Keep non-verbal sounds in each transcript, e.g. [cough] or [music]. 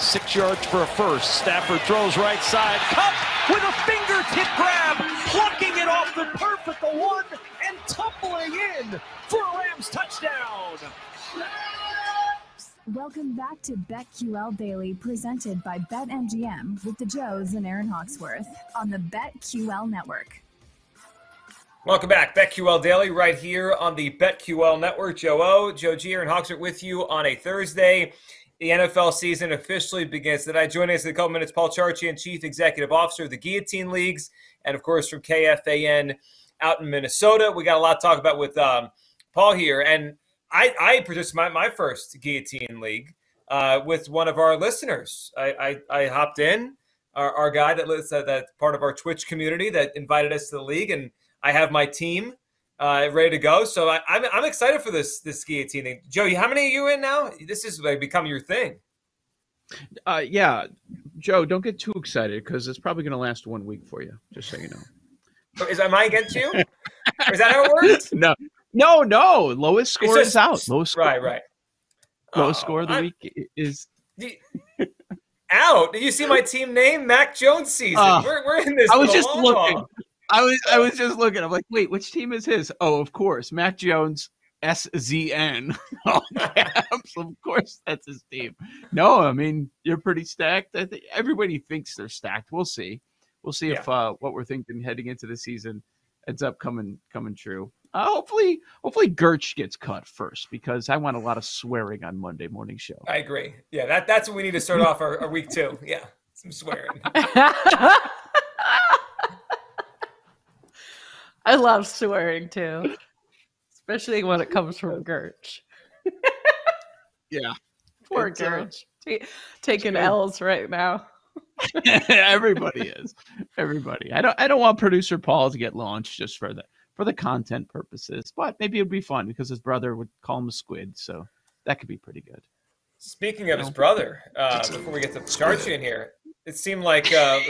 Six yards for a first. Stafford throws right side. Kupp with a fingertip grab. Plucking it off the perfect one and tumbling in for a Rams touchdown. Welcome back to BetQL Daily, presented by BetMGM with the Joes and Aaron Hawksworth on the BetQL Network. Welcome back. BetQL Daily right here on the BetQL Network. Joe O, Joe G, Aaron Hawksworth with you on a Thursday. The NFL season officially begins. Today, joining us in a couple minutes, Paul Charchian, Chief Executive Officer of the Guillotine Leagues, and of course from KFAN out in Minnesota. We got a lot to talk about with um, Paul here. And I, I produced my, my first guillotine league uh, with one of our listeners. I, I, I hopped in, our, our guy that lives uh, that part of our Twitch community that invited us to the league, and I have my team uh, ready to go. So I, am I'm, I'm excited for this this guillotine thing. Joey, how many are you in now? This is like become your thing. Uh, yeah, Joe, don't get too excited because it's probably going to last one week for you. Just so you know. Is am I against you? [laughs] is that how it works? no, no, no. Lowest score just, is out. Lowest score. Right, right. Lowest oh, score of the I'm, week is out. Did you see my [laughs] team name? Mac Jones season. Uh, we're, we're in this. I was just looking. I was I was just looking. I'm like, wait, which team is his? Oh, of course, Mac Jones. SZN. [laughs] of course, that's his team. No, I mean you're pretty stacked. I think everybody thinks they're stacked. We'll see. We'll see yeah. if uh, what we're thinking heading into the season ends up coming coming true. Uh, hopefully, hopefully Gerch gets cut first because I want a lot of swearing on Monday morning show. I agree. Yeah, that that's what we need to start [laughs] off our, our week two. Yeah, some swearing. [laughs] I love swearing too, especially when it comes from Gerch. yeah, poor it's, Gerch uh, taking L's right now. [laughs] Everybody is. Everybody. I don't. I don't want producer Paul to get launched just for the for the content purposes, but maybe it'd be fun because his brother would call him a squid, so that could be pretty good. Speaking of his brother, uh, before we get to Charchian here, it seemed like uh,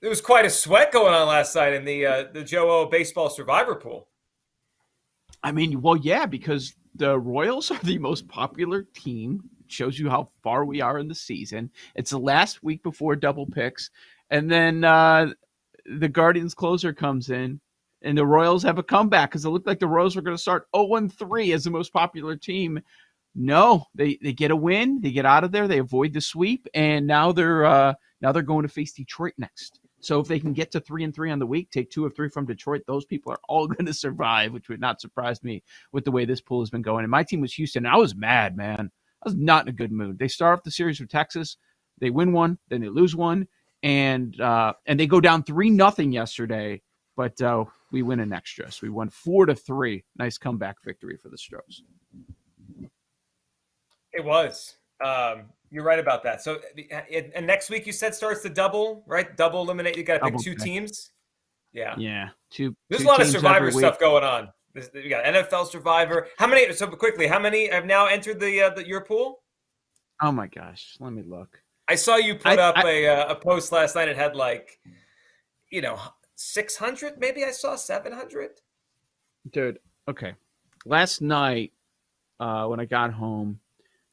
there was quite a sweat going on last night in the uh, the Joe O baseball survivor pool. I mean, well, yeah, because the Royals [laughs] are the most popular team. It shows you how far we are in the season. It's the last week before double picks, and then uh, the Guardians closer comes in, and the Royals have a comeback because it looked like the Royals were going to start 0 3 as the most popular team. No, they they get a win, they get out of there, they avoid the sweep, and now they're uh, now they're going to face Detroit next. So if they can get to three and three on the week, take two of three from Detroit, those people are all [laughs] going to survive, which would not surprise me with the way this pool has been going. And my team was Houston. I was mad, man. I was not in a good mood. They start off the series with Texas, they win one, then they lose one, and uh, and they go down three nothing yesterday. But uh, we win in extras. We won four to three. Nice comeback victory for the Stros. It was. Um, you're right about that. So, and next week you said starts the double, right? Double eliminate. You got to pick two teams. Yeah. Yeah. Two. There's two a lot of Survivor stuff going on. We got NFL Survivor. How many? So quickly, how many have now entered the uh, the your pool? Oh my gosh, let me look. I saw you put I, up I, a uh, a post last night. It had like, you know, 600 maybe i saw 700 dude okay last night uh, when i got home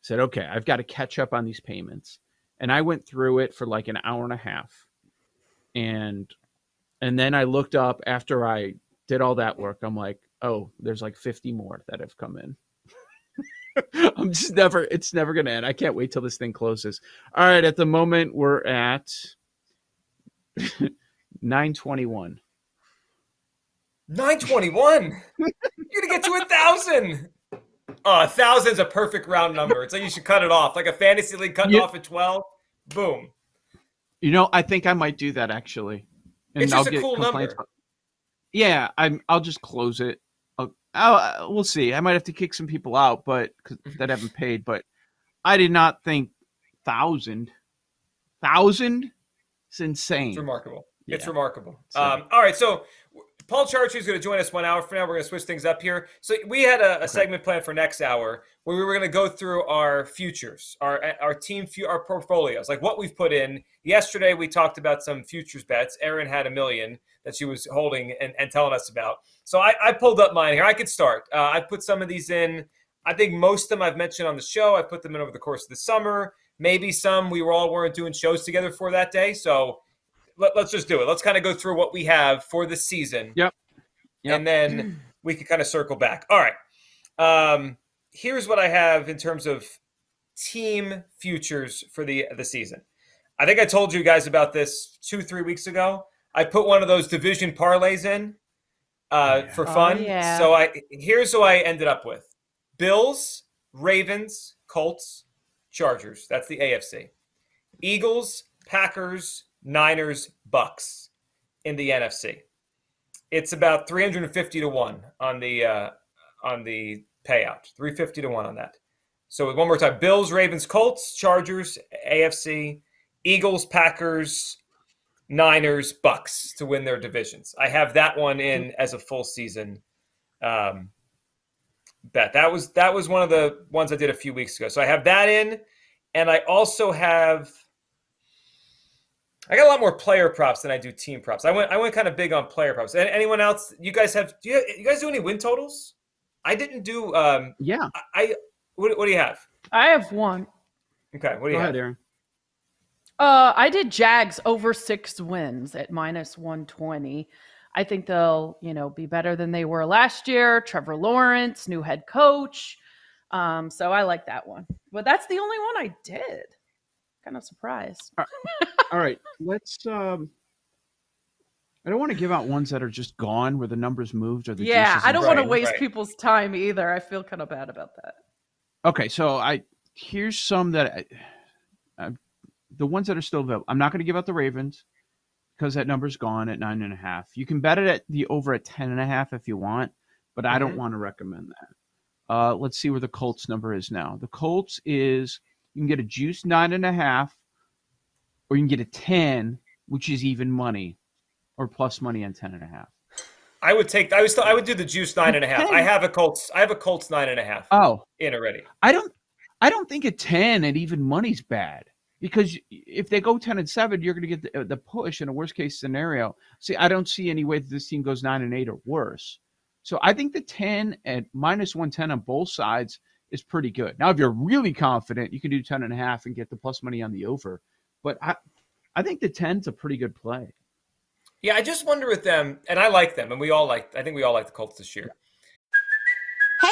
said okay i've got to catch up on these payments and i went through it for like an hour and a half and and then i looked up after i did all that work i'm like oh there's like 50 more that have come in [laughs] i'm just never it's never gonna end i can't wait till this thing closes all right at the moment we're at [laughs] 921. 921? You're going to get to a thousand. Oh, a thousand's a perfect round number. It's like you should cut it off, like a fantasy league cutting Yeah. off at twelve. Boom. You know, I think I might do that actually. It's just a cool number. Yeah, I'm. I'll just close it. I'll, I'll, uh, we'll see. I might have to kick some people out, but 'cause- that haven't paid. But I did not think thousand. Thousand. It's insane. It's remarkable. It's remarkable. Um, all right, so Paul Charchian is going to join us one hour from now. We're going to switch things up here. So we had a, a segment planned for next hour where we were going to go through our futures, our our team, our portfolios, like what we've put in. Yesterday we talked about some futures bets. Aaron had a million that she was holding and, and telling us about. So I, I pulled up mine here. I could start. Uh, I put some of these in. I think most of them I've mentioned on the show. I put them in over the course of the summer. Maybe some we were all weren't doing shows together for that day. So let, us just do it. Let's kind of go through what we have for the season. Yep. Yep. And then we can kind of circle back. All right. Um, here's what I have in terms of team futures for the the season. I think I told you guys about this two, three weeks ago. I put one of those division parlays in uh, for Oh, fun. yeah. So I here's who I ended up with: Bills, Ravens, Colts, Chargers. That's the AFC. Eagles, Packers, Niners, Bucks in the NFC. It's about 350 to 1 on the uh, on the payout. 350 to 1 on that. So one more time. Bills, Ravens, Colts, Chargers, AFC, Eagles, Packers, Niners, Bucks to win their divisions. I have that one in as a full season um, bet. That was that was one of the ones I did a few weeks ago. So I have that in, and I also have I got a lot more player props than I do team props. I went I went kind of big on player props. And anyone else? You guys have? Do you, you guys do any win totals? I didn't do. Um, Yeah. I, I what, what do you have? I have one. Okay, what do Go you have? ahead, Aaron. Uh, I did Jags over six wins at minus 120. I think they'll, you know, be better than they were last year. Trevor Lawrence, new head coach. Um, so I like that one. But that's the only one I did. Kind of surprised. All right, let's. um I don't want to give out ones that are just gone where the numbers moved or the yeah, I don't want to waste right. people's time either. I feel kind of bad about that. Okay, so I here's some that I, I, the ones that are still available. I'm not going to give out the Ravens because that number's gone at nine and a half. You can bet it at the over at ten and a half if you want, but I don't Mhm. want to recommend that. Uh, let's see where the Colts number is now. The Colts is you can get a juice nine and a half, or you can get a ten, which is even money, or plus money on ten and a half. I would take. I was. I would do the juice nine and a half. I have a Colts. I have a Colts nine and a half Oh, in already. I don't I don't think a 10 and even money's bad because if they go 10 and 7 you're going to get the, the push in a worst case scenario. See, I don't see any way that this team goes 9 and 8 or worse. So I think the 10 at minus 110 on both sides is pretty good. Now if you're really confident, you can do 10 and a half and get the plus money on the over. But I I think the 10's a pretty good play. Yeah, I just wonder with them, and I like them, and we all like. I think we all like the Colts this year.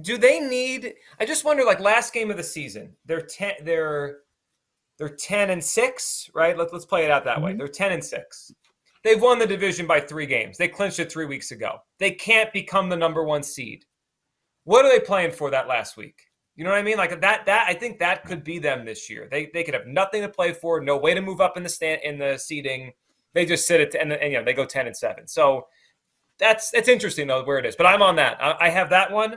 Do they need? I just wonder. Like last game of the season, they're ten. They're they're ten and six, right? Let's let's play it out that way. Mm-hmm. They're ten and six. They've won the division by three games. They clinched it three weeks ago. They can't become the number one seed. What are they playing for that last week? You know what I mean? Like that. That I think that could be them this year. They they could have nothing to play for, no way to move up in the stand in the seeding. They just sit at and, and you know they go ten and seven. So that's that's interesting though where it is. But I'm on that. I, I have that one.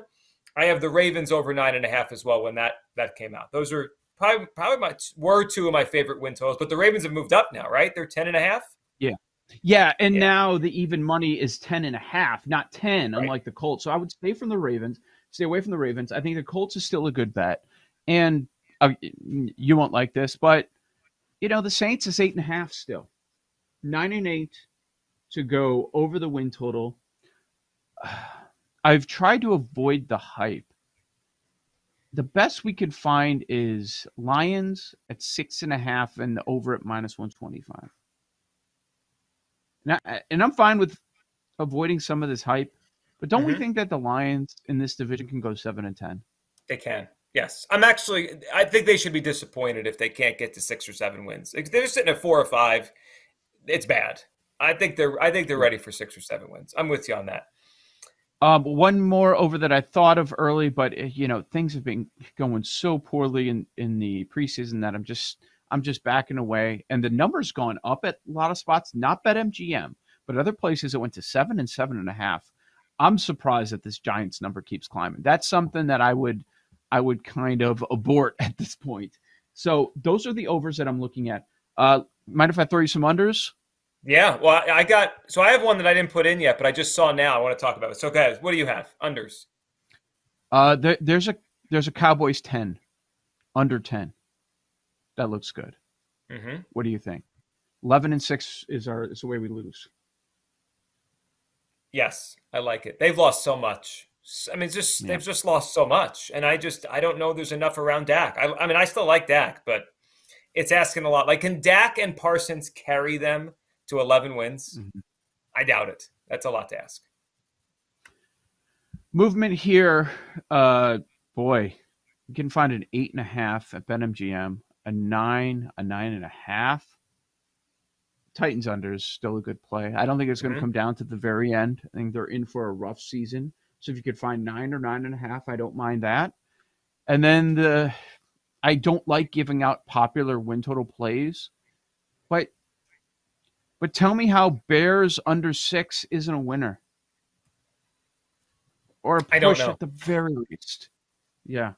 I have the Ravens over nine and a half as well when that that came out. Those are probably probably my were two of my favorite win totals. But the Ravens have moved up now, right? They're ten and a half. Yeah, Yeah, and Yeah. now the even money is 10 and a half, not 10, Right. unlike the Colts. So I would stay from the Ravens, stay away from the Ravens. I think the Colts is still a good bet. And uh, you won't like this, but you know, the Saints is eight and a half still. Nine and eight to go over the win total. [sighs] I've tried to avoid the hype the best we could find is Lions at six and a half and over at minus one twenty five. And, I, and I'm fine with avoiding some of this hype, but don't we Mhm. think that the Lions in this division can go seven and ten? They can. Yes. I'm actually I think they should be disappointed if they can't get to six or seven wins. If they're sitting at four or five, it's bad. I think they're I think they're ready for six or seven wins. I'm with you on that. Um, one more over that I thought of early, but uh, you know things have been going so poorly in in the preseason that I'm just I'm just backing away. And the numbers gone up at a lot of spots, not BetMGM, but other places it went to seven and seven and a half. I'm surprised that this Giants number keeps climbing. That's something that I would I would kind of abort [laughs] at this point. So those are the overs that I'm looking at. Uh, mind if I throw you some unders? Yeah. Well, I got so I have one that I didn't put in yet, but I just saw now. I want to talk about it. So guys, what do you have? Unders. Uh, there, there's a there's a Cowboys ten, under ten. That looks good. Mm-hmm. What do you think? Eleven and six is our is the way we lose. Yes, I like it. They've lost so much. I mean, just Yeah. they've just lost so much, and I just I don't know. There's enough around Dak. I, I mean, I still like Dak, but it's asking a lot. Like, can Dak and Parsons carry them to 11 wins? Mhm. I doubt it. That's a lot to ask. Movement here, uh, boy, you can find an eight and a half at BetMGM, a nine, a nine and a half. Titans under is still a good play. I don't think it's going to Mhm. come down to the very end. I think they're in for a rough season. So if you could find nine or nine and a half, I don't mind that. And then the, I don't like giving out popular win total plays, but, but tell me how Bears under six isn't a winner, or a I don't push know. at the very least. Yeah.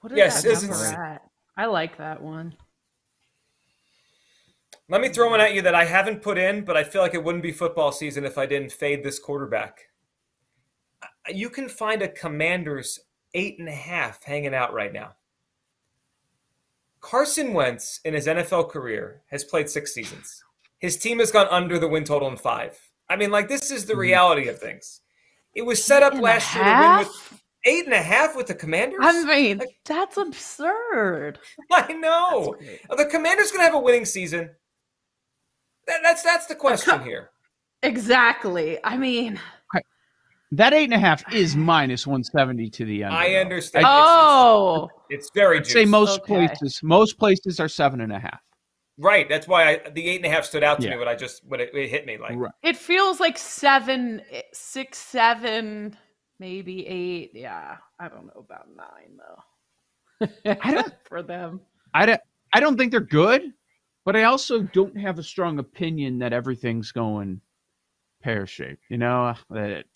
What is Yes, that isn't- number at? I like that one. Let me throw one at you that I haven't put in, but I feel like it wouldn't be football season if I didn't fade this quarterback. Uh, You can find a Commanders eight and a half hanging out right now. Carson Wentz in his NFL career has played six seasons. His team has gone under the win total in five. I mean, like this is the mm-hmm. reality of things. It was set up Eight last year to win with eight and a half with the Commanders. I mean, Like- that's absurd. [laughs] I know. Are the Commanders going to have a winning season? That, that's that's the question here. Exactly. I mean, That eight and a half is minus 170 to the under. I though. understand. It's- oh, It's, it's very I'd say most Okay. places, most places are seven and a half. right. That's why I, the eight and a half stood out to Yeah. me when I just when it, it hit me like Right. it feels like seven, six, seven, maybe eight. Yeah, I don't know about nine though. I don't- [laughs] for them. I don't, I don't think they're good, but I also don't have a strong opinion that everything's going pear shaped. You know that it,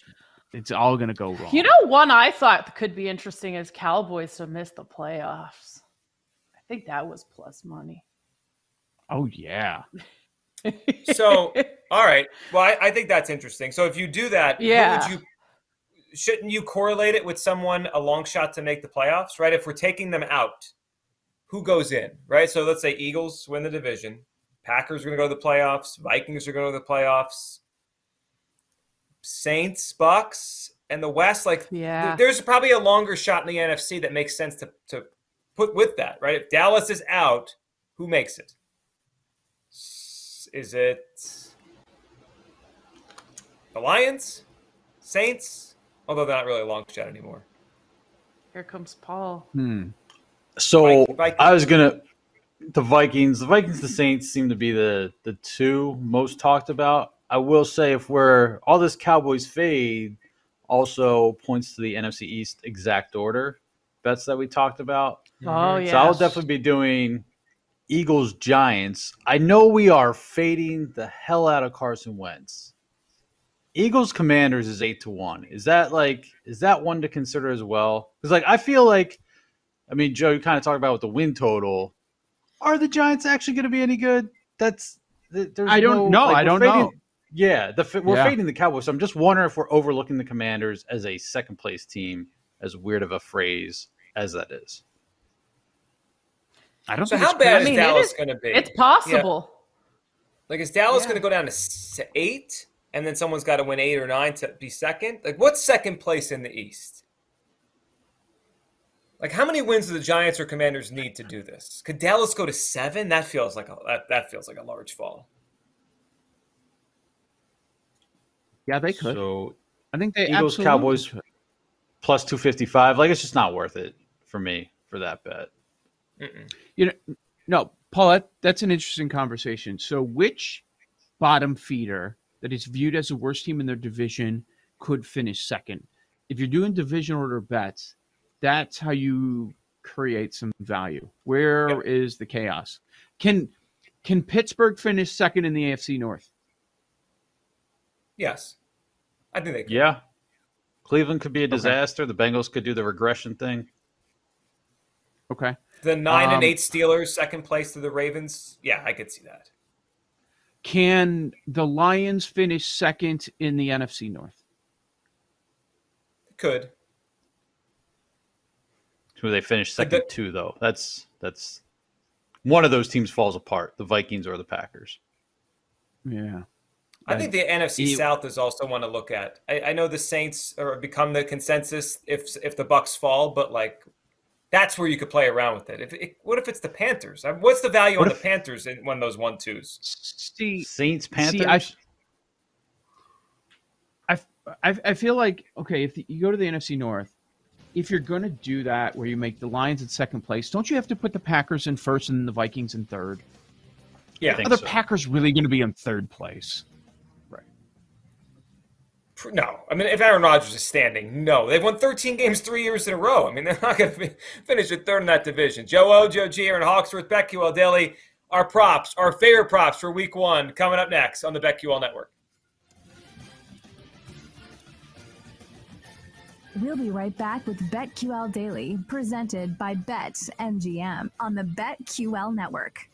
it's all going to go wrong. You know, one I thought could be interesting is Cowboys to miss the playoffs. I think that was plus money. Oh yeah. [laughs] So, all right. Well, I, I think that's interesting. So if you do that, who Yeah. would you shouldn't you correlate it with someone a long shot to make the playoffs, right? If we're taking them out, who goes in, right? So let's say Eagles win the division, Packers are going to go to the playoffs, Vikings are going to go to the playoffs, Saints, Bucks, and the West. Like, Yeah. there's probably a longer shot in the NFC that makes sense to to put with that, right? If Dallas is out, who makes it? Is it the Lions, Saints? Although they're not really a long shot anymore. Here comes Paul. Hmm. So Vi- Vikings. I was gonna the Vikings. The Vikings, the Saints seem to be the the two most talked about. I will say if we're all this Cowboys fade also points to the NFC East exact order bets that we talked about. Mm-hmm. Oh yeah. So I'll definitely be doing Eagles Giants. I know we are fading the hell out of Carson Wentz. Eagles Commanders is eight to one. Is that like is that one to consider as well? Because like I feel like, I mean, Joe, you kind of talked about with the win total. Are the Giants actually going to be any good? That's there's I don't know. like, I don't fading- know. Yeah, the we're Yeah. fading the Cowboys. So I'm just wondering if we're overlooking the Commanders as a second place team. As weird of a phrase as that is. I don't So think how it's bad I is mean, it Dallas is- going to be? It's possible. Like, is Dallas Yeah. going to go down to eight, and then someone's got to win eight or nine to be second? Like, what's second place in the East? Like, how many wins do the Giants or Commanders need to do this? Could Dallas go to seven? That feels like a that, that feels like a large fall. Yeah, they could. So I think they Eagles, Cowboys could. plus two fifty five. Like it's just not worth it for me for that bet. Mm-mm. You know, no, Paul, that, that's an interesting conversation. So, which bottom feeder that is viewed as the worst team in their division could finish second? If you're doing division order bets, that's how you create some value. Where is Yep. the chaos? Can can Pittsburgh finish second in the AFC North? Yes, I think they could. Yeah. Cleveland could be a disaster. The Bengals could do the regression thing. Okay. The nine Um, and eight Steelers, second place to the Ravens. Yeah, I could see that. Can the Lions finish second in the NFC North? Could. Who they finished But second the- to though. That's that's one of those teams falls apart. The Vikings or the Packers. Yeah. I think the NFC you- South is also one to look at. I, I know the Saints are become the consensus if if the Bucks fall, but like that's where you could play around with it. If it, what if it's the Panthers? I mean, What's the value What on if- the Panthers in one of those one twos? See, Saints, See, Panthers. I, I, I feel like okay if you go to the NFC North, if you're going to do that where you make the Lions in second place, don't you have to put the Packers in first and the Vikings in third? Yeah, think Are the so. Packers really going to be in third place? No, I mean if Aaron Rodgers is standing, no, they've won 13 games three years in a row. I mean [laughs] they're not going to finish at third in that division. Joe O, Joe G, Aaron Hawksworth, BetQL Daily. Our props, our favorite props for Week One, coming up next on the BetQL Network. We'll be right back with BetQL Daily, presented by Bet MGM on the BetQL network.